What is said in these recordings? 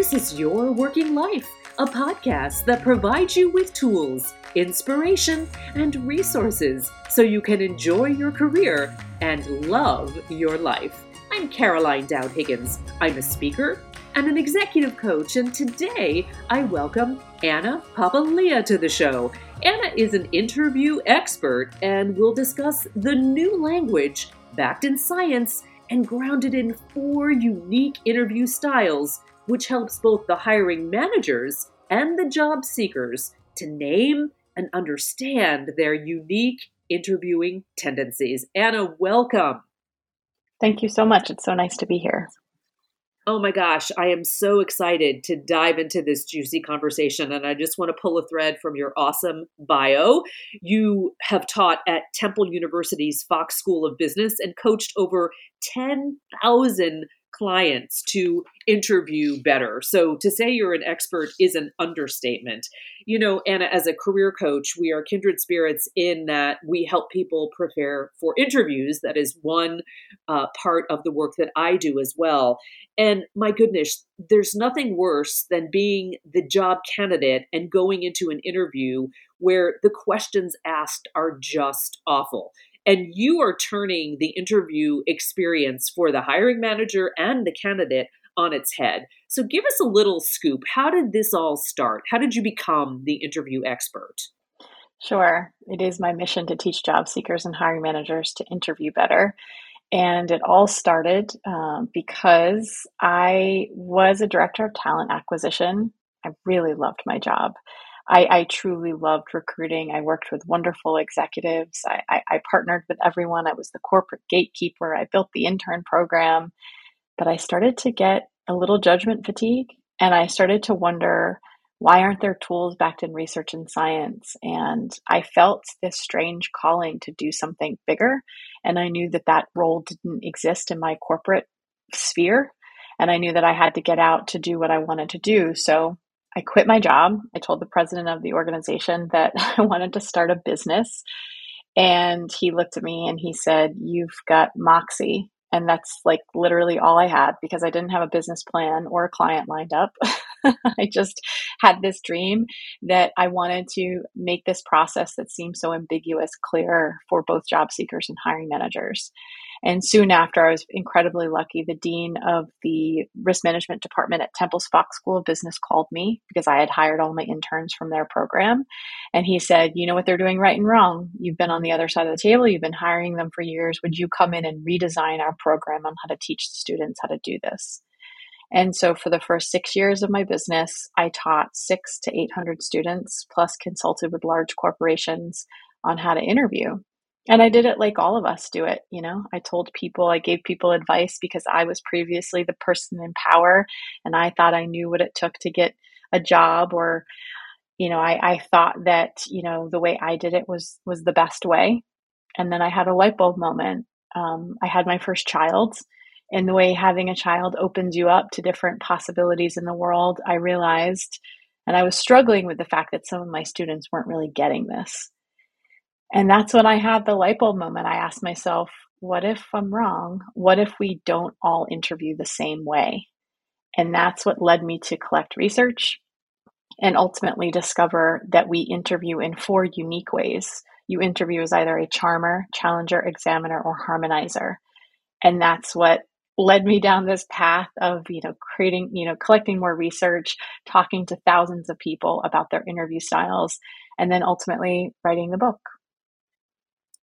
This is Your Working Life, a podcast that provides you with tools, inspiration, and resources so you can enjoy your career and love your life. I'm Caroline Dowd Higgins. I'm a speaker and an executive coach, and today I welcome Anna Papalia to the show. Anna is an interview expert and will discuss the new language backed in science and grounded in four unique interview styles, which helps both the hiring managers and the job seekers to name and understand their unique interviewing tendencies. Anna, welcome. Thank you so much. It's so nice to be here. Oh my gosh, I am so excited to dive into this juicy conversation. And I just want to pull a thread from your awesome bio. You have taught at Temple University's Fox School of Business and coached over 10,000 clients to interview better. So to say you're an expert is an understatement. You know, Anna, as a career coach, we are kindred spirits in that we help people prepare for interviews. That is one uh, part of the work that I do as well. And my goodness, there's nothing worse than being the job candidate and going into an interview where the questions asked are just awful and you are turning the interview experience for the hiring manager and the candidate on its head. So give us a little scoop. How did this all start? How did you become the interview expert? Sure. It is my mission to teach job seekers and hiring managers to interview better. And it all started um, because I was a director of talent acquisition. I really loved my job. I, I, truly loved recruiting. I worked with wonderful executives. I, I, I, partnered with everyone. I was the corporate gatekeeper. I built the intern program. But I started to get a little judgment fatigue. And I started to wonder why aren't there tools backed in research and science? And I felt this strange calling to do something bigger. And I knew that that role didn't exist in my corporate sphere. And I knew that I had to get out to do what I wanted to do. So I quit my job. I told the president of the organization that I wanted to start a business. And he looked at me and he said, You've got moxie. And that's like literally all I had because I didn't have a business plan or a client lined up. I just had this dream that I wanted to make this process that seemed so ambiguous clear for both job seekers and hiring managers. And soon after, I was incredibly lucky. The dean of the risk management department at Temple's Fox School of Business called me because I had hired all my interns from their program. And he said, You know what they're doing right and wrong. You've been on the other side of the table, you've been hiring them for years. Would you come in and redesign our program on how to teach students how to do this? And so for the first six years of my business, I taught six to 800 students, plus consulted with large corporations on how to interview. And I did it like all of us do it. You know, I told people, I gave people advice because I was previously the person in power and I thought I knew what it took to get a job or, you know, I, I thought that, you know, the way I did it was, was the best way. And then I had a light bulb moment. Um, I had my first child and the way having a child opens you up to different possibilities in the world. I realized, and I was struggling with the fact that some of my students weren't really getting this and that's when I had the light bulb moment. I asked myself, what if I'm wrong? What if we don't all interview the same way? And that's what led me to collect research and ultimately discover that we interview in four unique ways. You interview as either a charmer, challenger, examiner, or harmonizer. And that's what led me down this path of you know creating you know collecting more research talking to thousands of people about their interview styles and then ultimately writing the book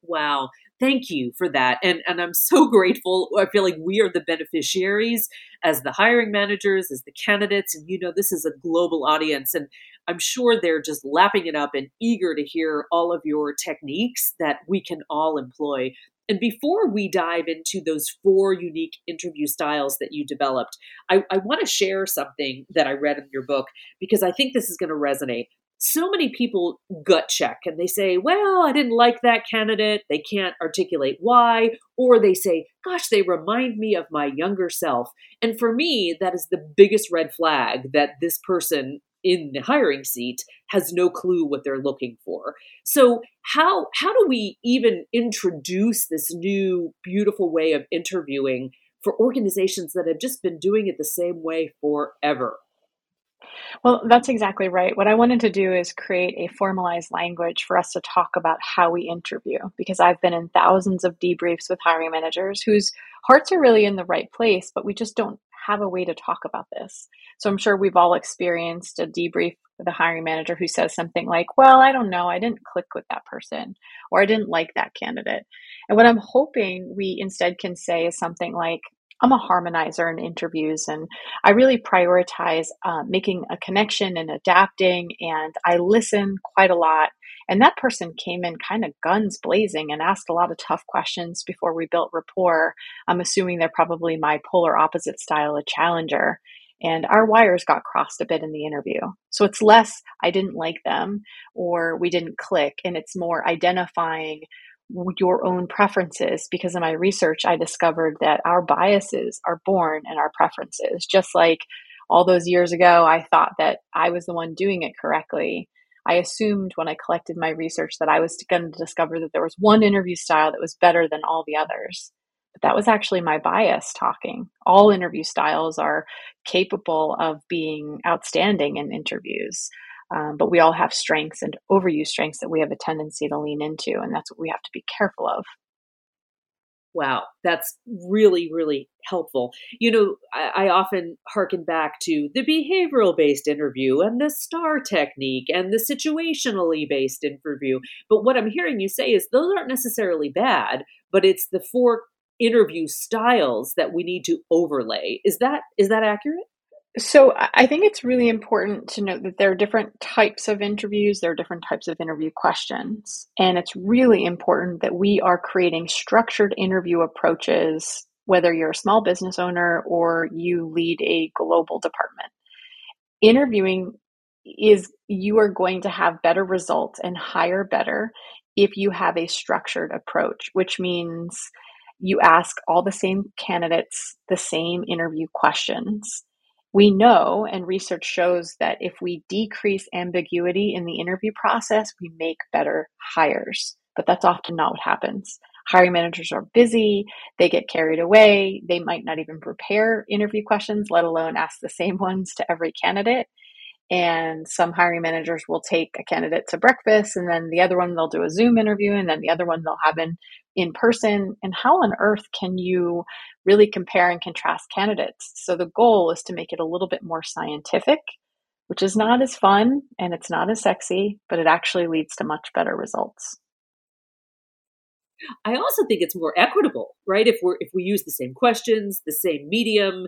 Wow. Thank you for that. And and I'm so grateful. I feel like we are the beneficiaries as the hiring managers, as the candidates. And you know, this is a global audience. And I'm sure they're just lapping it up and eager to hear all of your techniques that we can all employ. And before we dive into those four unique interview styles that you developed, I, I want to share something that I read in your book because I think this is going to resonate so many people gut check and they say, well, I didn't like that candidate. They can't articulate why. Or they say, gosh, they remind me of my younger self. And for me, that is the biggest red flag that this person in the hiring seat has no clue what they're looking for. So how how do we even introduce this new beautiful way of interviewing for organizations that have just been doing it the same way forever? Well, that's exactly right. What I wanted to do is create a formalized language for us to talk about how we interview because I've been in thousands of debriefs with hiring managers whose hearts are really in the right place, but we just don't have a way to talk about this. So I'm sure we've all experienced a debrief with a hiring manager who says something like, Well, I don't know, I didn't click with that person, or I didn't like that candidate. And what I'm hoping we instead can say is something like, I'm a harmonizer in interviews, and I really prioritize uh, making a connection and adapting, and I listen quite a lot. And that person came in kind of guns blazing and asked a lot of tough questions before we built rapport. I'm assuming they're probably my polar opposite style, a challenger. And our wires got crossed a bit in the interview. So it's less, I didn't like them or we didn't click, and it's more identifying your own preferences because in my research i discovered that our biases are born in our preferences. Just like all those years ago i thought that i was the one doing it correctly. I assumed when i collected my research that i was going to discover that there was one interview style that was better than all the others. But that was actually my bias talking. All interview styles are capable of being outstanding in interviews um, but we all have strengths and overuse strengths that we have a tendency to lean into, and that's what we have to be careful of. Wow, that's really, really helpful. You know, I, I often harken back to the behavioral based interview and the STAR technique and the situationally based interview. But what I'm hearing you say is those aren't necessarily bad, but it's the four interview styles that we need to overlay. Is that is that accurate? So I think it's really important to note that there are different types of interviews, there are different types of interview questions. And it's really important that we are creating structured interview approaches, whether you're a small business owner or you lead a global department. Interviewing is you are going to have better results and hire better if you have a structured approach, which means you ask all the same candidates the same interview questions we know, and research shows that if we decrease ambiguity in the interview process, we make better hires. But that's often not what happens. Hiring managers are busy, they get carried away, they might not even prepare interview questions, let alone ask the same ones to every candidate. And some hiring managers will take a candidate to breakfast, and then the other one they'll do a Zoom interview, and then the other one they'll have in in person. And how on earth can you really compare and contrast candidates? So the goal is to make it a little bit more scientific, which is not as fun and it's not as sexy, but it actually leads to much better results. I also think it's more equitable, right? If we're if we use the same questions, the same medium,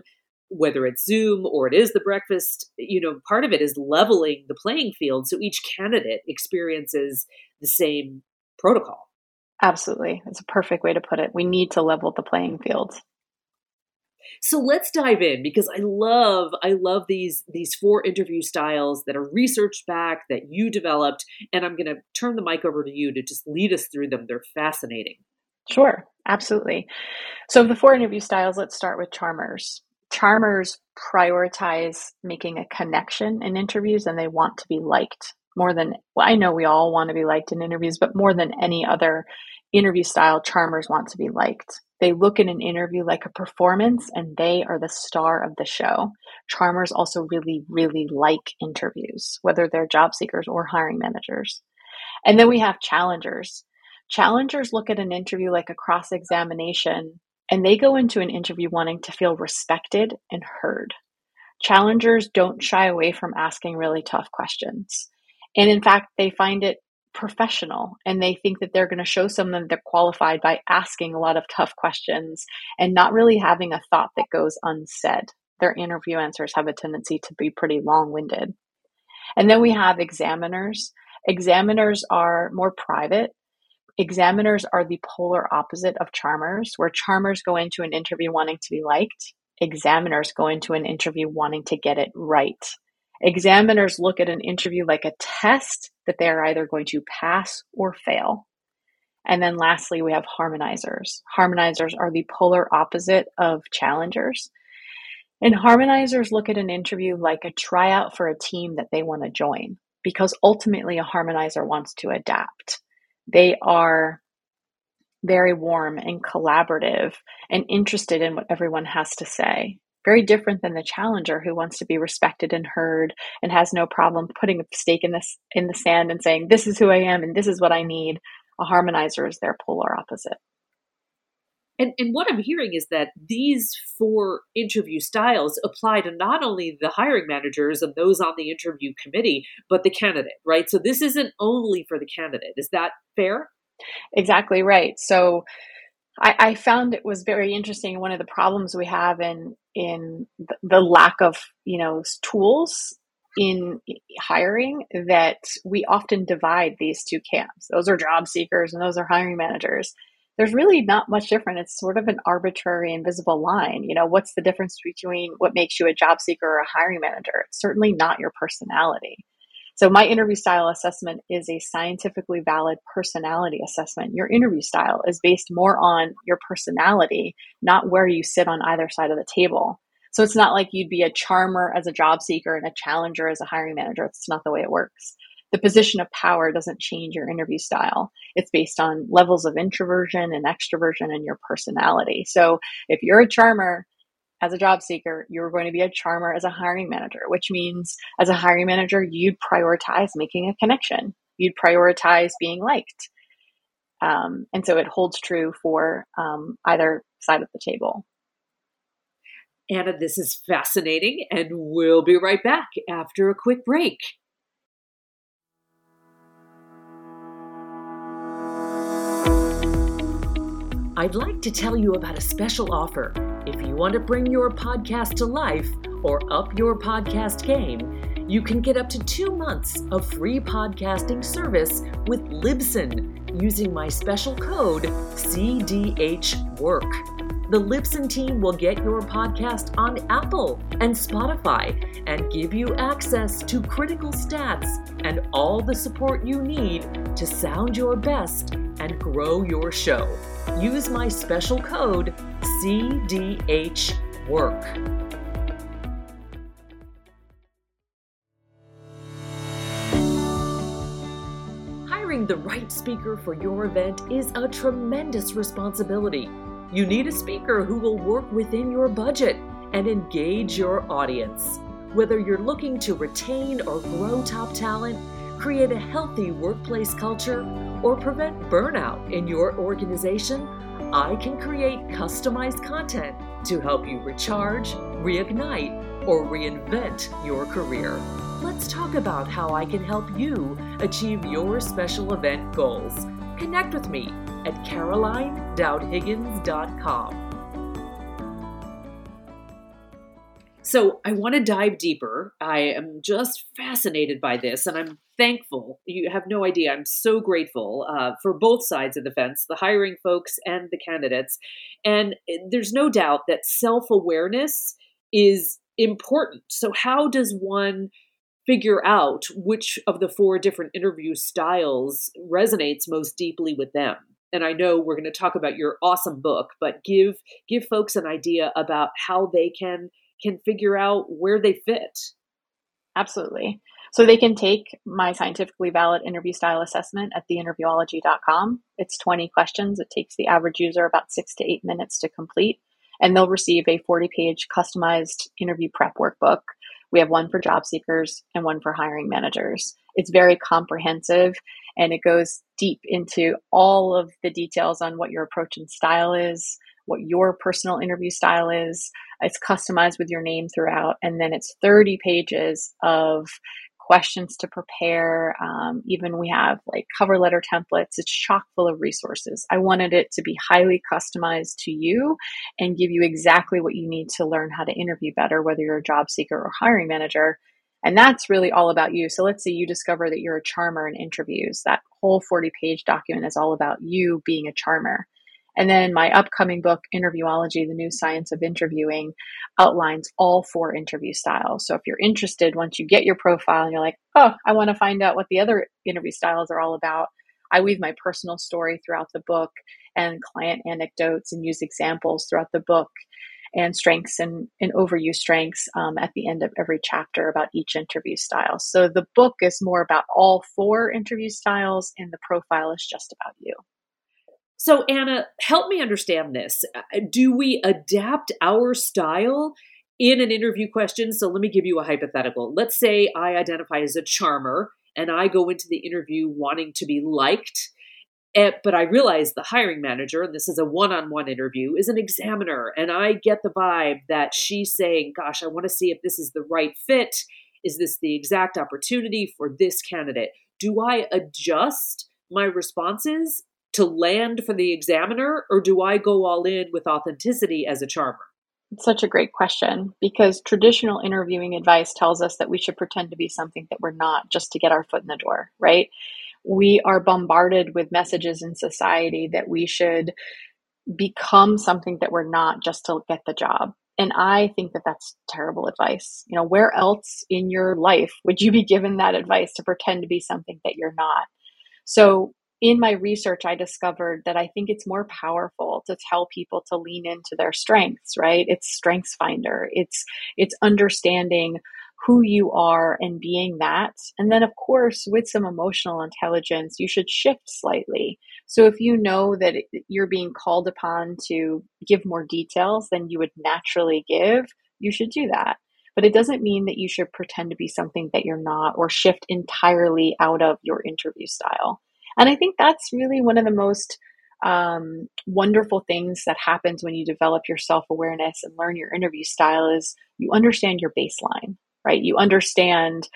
whether it's Zoom or it is the breakfast, you know, part of it is leveling the playing field so each candidate experiences the same protocol. Absolutely. It's a perfect way to put it. We need to level the playing field. So let's dive in because I love I love these these four interview styles that are research back that you developed and I'm going to turn the mic over to you to just lead us through them. They're fascinating. Sure, absolutely. So the four interview styles, let's start with charmers charmers prioritize making a connection in interviews and they want to be liked more than well, I know we all want to be liked in interviews, but more than any other interview style, charmers want to be liked. They look at an interview like a performance and they are the star of the show. Charmers also really, really like interviews, whether they're job seekers or hiring managers. And then we have challengers. Challengers look at an interview like a cross examination and they go into an interview wanting to feel respected and heard. Challengers don't shy away from asking really tough questions. And in fact, they find it professional and they think that they're going to show someone that they're qualified by asking a lot of tough questions and not really having a thought that goes unsaid. Their interview answers have a tendency to be pretty long winded. And then we have examiners. Examiners are more private Examiners are the polar opposite of charmers, where charmers go into an interview wanting to be liked, examiners go into an interview wanting to get it right. Examiners look at an interview like a test that they are either going to pass or fail. And then lastly, we have harmonizers. Harmonizers are the polar opposite of challengers. And harmonizers look at an interview like a tryout for a team that they want to join because ultimately a harmonizer wants to adapt. They are very warm and collaborative and interested in what everyone has to say. Very different than the challenger who wants to be respected and heard and has no problem putting a stake in this in the sand and saying, This is who I am and this is what I need. A harmonizer is their polar opposite. And, and what I'm hearing is that these four interview styles apply to not only the hiring managers and those on the interview committee, but the candidate, right? So this isn't only for the candidate. Is that fair? Exactly right. So I, I found it was very interesting. One of the problems we have in in the lack of you know tools in hiring that we often divide these two camps. Those are job seekers and those are hiring managers there's really not much different. It's sort of an arbitrary invisible line. You know, what's the difference between what makes you a job seeker or a hiring manager? It's certainly not your personality. So my interview style assessment is a scientifically valid personality assessment. Your interview style is based more on your personality, not where you sit on either side of the table. So it's not like you'd be a charmer as a job seeker and a challenger as a hiring manager. It's not the way it works the position of power doesn't change your interview style. It's based on levels of introversion and extroversion and your personality. So if you're a charmer as a job seeker, you're going to be a charmer as a hiring manager, which means as a hiring manager, you'd prioritize making a connection. You'd prioritize being liked. Um, and so it holds true for um, either side of the table. Anna, this is fascinating, and we'll be right back after a quick break. I'd like to tell you about a special offer. If you want to bring your podcast to life or up your podcast game, you can get up to two months of free podcasting service with Libsyn using my special code CDHWork. The Libsyn team will get your podcast on Apple and Spotify and give you access to critical stats and all the support you need to sound your best and grow your show. Use my special code CDHWork. Hiring the right speaker for your event is a tremendous responsibility. You need a speaker who will work within your budget and engage your audience. Whether you're looking to retain or grow top talent, create a healthy workplace culture, or prevent burnout in your organization, I can create customized content to help you recharge, reignite, or reinvent your career. Let's talk about how I can help you achieve your special event goals. Connect with me at carolinedowdhiggins.com. So I want to dive deeper. I am just fascinated by this, and I'm thankful. You have no idea. I'm so grateful uh, for both sides of the fence, the hiring folks and the candidates. And eh, there's no doubt that self awareness is important. So, how does one figure out which of the four different interview styles resonates most deeply with them? and I know we're going to talk about your awesome book, but give give folks an idea about how they can can figure out where they fit. Absolutely. So they can take my scientifically valid interview style assessment at theinterviewology.com. It's 20 questions. It takes the average user about six to eight minutes to complete, and they'll receive a 40 page customized interview prep workbook. We have one for job seekers and one for hiring managers. It's very comprehensive and it goes deep into all of the details on what your approach and style is, what your personal interview style is. It's customized with your name throughout. And then it's 30 pages of questions to prepare. Um, even we have like cover letter templates. It's chock full of resources. I wanted it to be highly customized to you and give you exactly what you need to learn how to interview better, whether you're a job seeker or hiring manager. And that's really all about you. So let's say you discover that you're a charmer in interviews. That whole 40 page document is all about you being a charmer. And then my upcoming book, Interviewology, The New Science of Interviewing, outlines all four interview styles. So if you're interested, once you get your profile and you're like, oh, I want to find out what the other interview styles are all about, I weave my personal story throughout the book and client anecdotes and use examples throughout the book and strengths and, and overuse strengths um, at the end of every chapter about each interview style. So the book is more about all four interview styles, and the profile is just about you. So, Anna, help me understand this. Uh, do we adapt our style in an interview question, so let me give you a hypothetical. Let's say I identify as a charmer and I go into the interview wanting to be liked. Eh, but I realize the hiring manager, and this is a one on one interview, is an examiner. And I get the vibe that she's saying, Gosh, I want to see if this is the right fit. Is this the exact opportunity for this candidate? Do I adjust my responses to land for the examiner, or do I go all in with authenticity as a charmer? It's such a great question because traditional interviewing advice tells us that we should pretend to be something that we're not just to get our foot in the door, right? We are bombarded with messages in society that we should become something that we're not just to get the job. And I think that that's terrible advice. You know, where else in your life would you be given that advice to pretend to be something that you're not? So in my research, I discovered that I think it's more powerful to tell people to lean into their strengths, right? It's strengths finder. It's, it's understanding who you are and being that. And then, of course, with some emotional intelligence, you should shift slightly. So if you know that you're being called upon to give more details than you would naturally give, you should do that. But it doesn't mean that you should pretend to be something that you're not or shift entirely out of your interview style. And I think that's really one of the most um, wonderful things that happens when you develop your self awareness and learn your interview style is you understand your baseline, right? You understand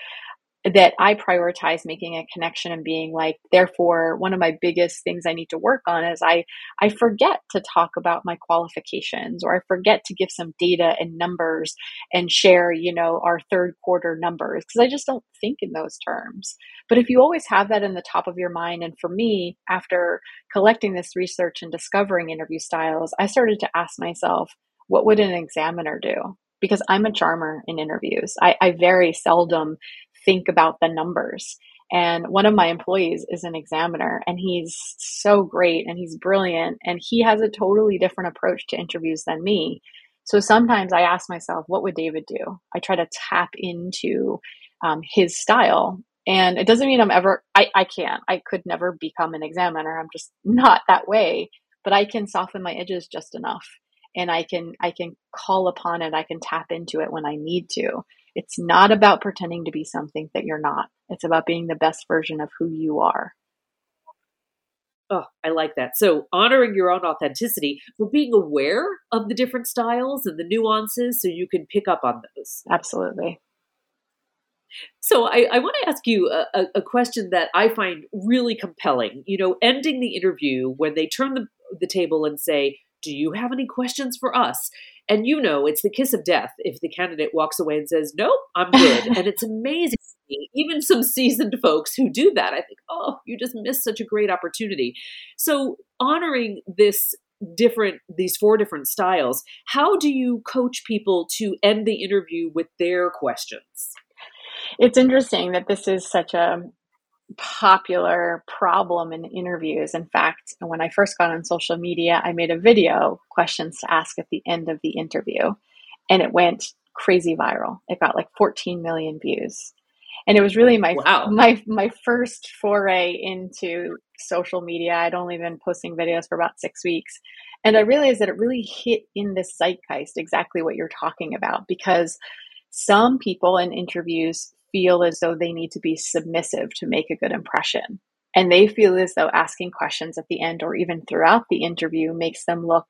that I prioritize making a connection and being like, therefore, one of my biggest things I need to work on is I, I forget to talk about my qualifications or I forget to give some data and numbers and share, you know, our third quarter numbers because I just don't think in those terms. But if you always have that in the top of your mind, and for me, after collecting this research and discovering interview styles, I started to ask myself, what would an examiner do? Because I'm a charmer in interviews. I, I very seldom think about the numbers. And one of my employees is an examiner and he's so great and he's brilliant and he has a totally different approach to interviews than me. So sometimes I ask myself, what would David do? I try to tap into um, his style. And it doesn't mean I'm ever, I, I can't, I could never become an examiner. I'm just not that way, but I can soften my edges just enough and I can, I can call upon it. I can tap into it when I need to. It's not about pretending to be something that you're not. It's about being the best version of who you are. Oh, I like that. So, honoring your own authenticity, but being aware of the different styles and the nuances so you can pick up on those. Absolutely. So, I, I want to ask you a, a, question that I find really compelling. You know, ending the interview when they turn the, the table and say, Do you have any questions for us? And you know, it's the kiss of death if the candidate walks away and says, Nope, I'm good. and it's amazing. Even some seasoned folks who do that, I think, Oh, you just missed such a great opportunity. So, honoring this different these four different styles how do you coach people to end the interview with their questions it's interesting that this is such a popular problem in interviews. In fact, when I first got on social media, I made a video questions to ask at the end of the interview, and it went crazy viral. It got like 14 million views. And it was really my wow. my my first foray into social media. I'd only been posting videos for about 6 weeks. And I realized that it really hit in this zeitgeist exactly what you're talking about because some people in interviews feel as though they need to be submissive to make a good impression. And they feel as though asking questions at the end or even throughout the interview makes them look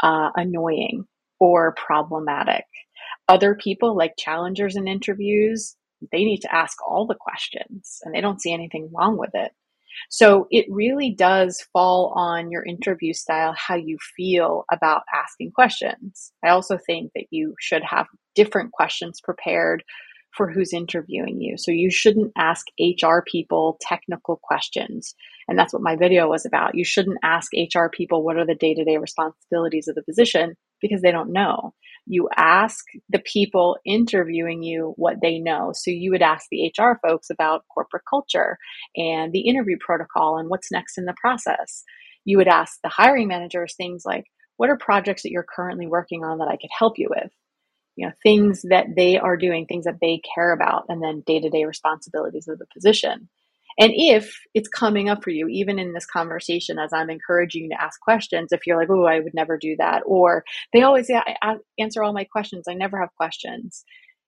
uh, annoying or problematic. Other people, like challengers in interviews, they need to ask all the questions and they don't see anything wrong with it. So it really does fall on your interview style, how you feel about asking questions. I also think that you should have different questions prepared for who's interviewing you. So you shouldn't ask HR people technical questions. And that's what my video was about. You shouldn't ask HR people what are the day to day responsibilities of the position because they don't know. You ask the people interviewing you what they know. So you would ask the HR folks about corporate culture and the interview protocol and what's next in the process. You would ask the hiring managers things like, what are projects that you're currently working on that I could help you with? You know things that they are doing things that they care about and then day-to-day responsibilities of the position And if it's coming up for you, even in this conversation, as I'm encouraging you to ask questions, if you're like, oh, I would never do that, or they always yeah, I answer all my questions, I never have questions.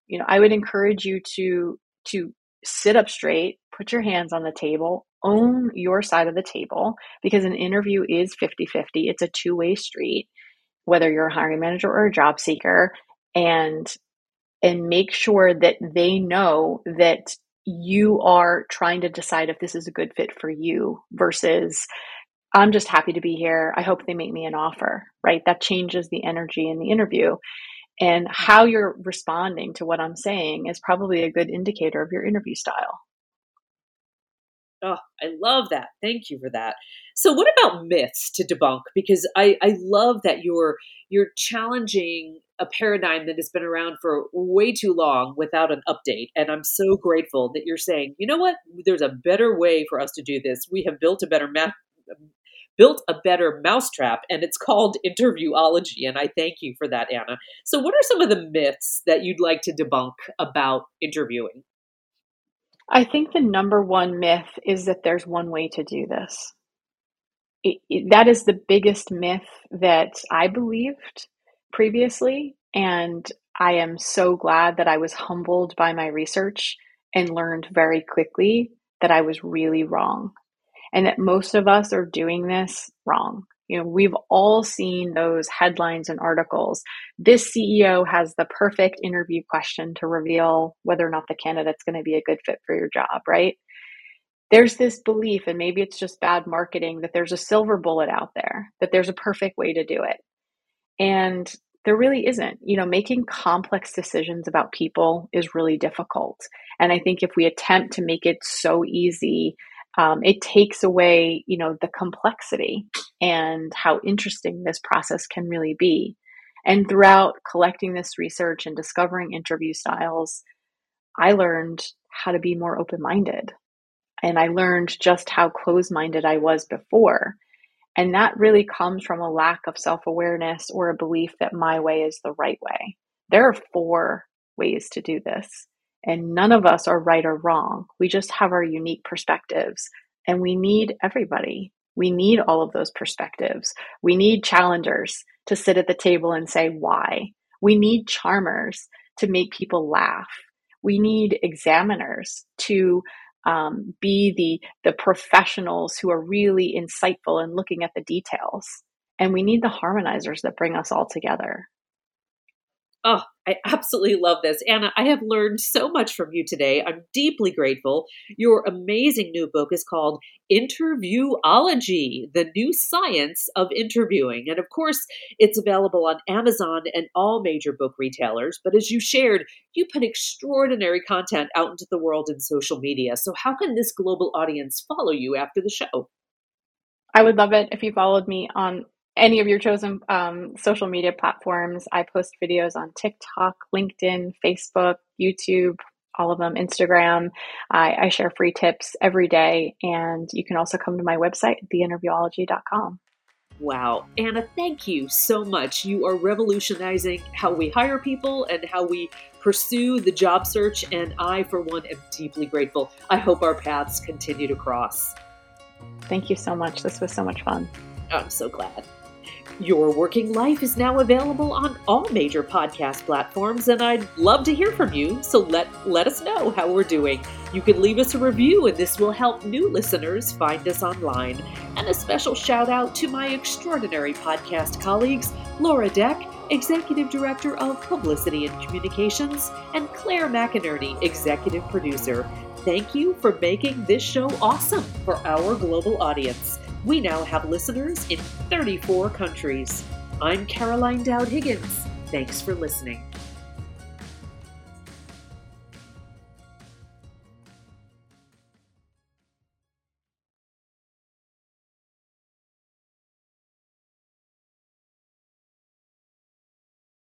You know, I would encourage you to to sit up straight, put your hands on the table, own your side of the table because an interview is 50 50. It's a two way street, whether you're a hiring manager or a job seeker. And and make sure that they know that you are trying to decide if this is a good fit for you versus I'm just happy to be here. I hope they make me an offer, right? That changes the energy in the interview. And how you're responding to what I'm saying is probably a good indicator of your interview style. Oh, I love that. Thank you for that. So, what about myths to debunk? Because I, I love that you're you're challenging a paradigm that has been around for way too long without an update. And I'm so grateful that you're saying, you know what, there's a better way for us to do this. We have built a better ma- built a better mousetrap, and it's called interviewology. And I thank you for that, Anna. So, what are some of the myths that you'd like to debunk about interviewing? I think the number one myth is that there's one way to do this. It, it, that is the biggest myth that I believed previously. And I am so glad that I was humbled by my research and learned very quickly that I was really wrong and that most of us are doing this wrong. You know, we've all seen those headlines and articles. This CEO has the perfect interview question to reveal whether or not the candidate's going to be a good fit for your job, right? There's this belief, and maybe it's just bad marketing, that there's a silver bullet out there, that there's a perfect way to do it. And there really isn't. You know, making complex decisions about people is really difficult. And I think if we attempt to make it so easy, um, it takes away, you know, the complexity and how interesting this process can really be. And throughout collecting this research and discovering interview styles, I learned how to be more open minded. And I learned just how close minded I was before. And that really comes from a lack of self awareness or a belief that my way is the right way. There are four ways to do this. And none of us are right or wrong. We just have our unique perspectives. And we need everybody. We need all of those perspectives. We need challengers to sit at the table and say why. We need charmers to make people laugh. We need examiners to um, be the the professionals who are really insightful and looking at the details. And we need the harmonizers that bring us all together. Oh, I absolutely love this. Anna, I have learned so much from you today. I'm deeply grateful. Your amazing new book is called Interviewology, the new science of interviewing. And of course, it's available on Amazon and all major book retailers. But as you shared, you put extraordinary content out into the world in social media. So, how can this global audience follow you after the show? I would love it if you followed me on any of your chosen um, social media platforms. I post videos on TikTok, LinkedIn, Facebook, YouTube, all of them, Instagram. I, I share free tips every day. And you can also come to my website, theinterviewology.com. Wow. Anna, thank you so much. You are revolutionizing how we hire people and how we pursue the job search. And I, for one, am deeply grateful. I hope our paths continue to cross. Thank you so much. This was so much fun. I'm so glad. Your Working Life is now available on all major podcast platforms, and I'd love to hear from you, so let, let us know how we're doing. You can leave us a review, and this will help new listeners find us online. And a special shout out to my extraordinary podcast colleagues, Laura Deck, Executive Director of Publicity and Communications, and Claire McInerney, Executive Producer. Thank you for making this show awesome for our global audience. We now have listeners in 34 countries. I'm Caroline Dowd Higgins. Thanks for listening.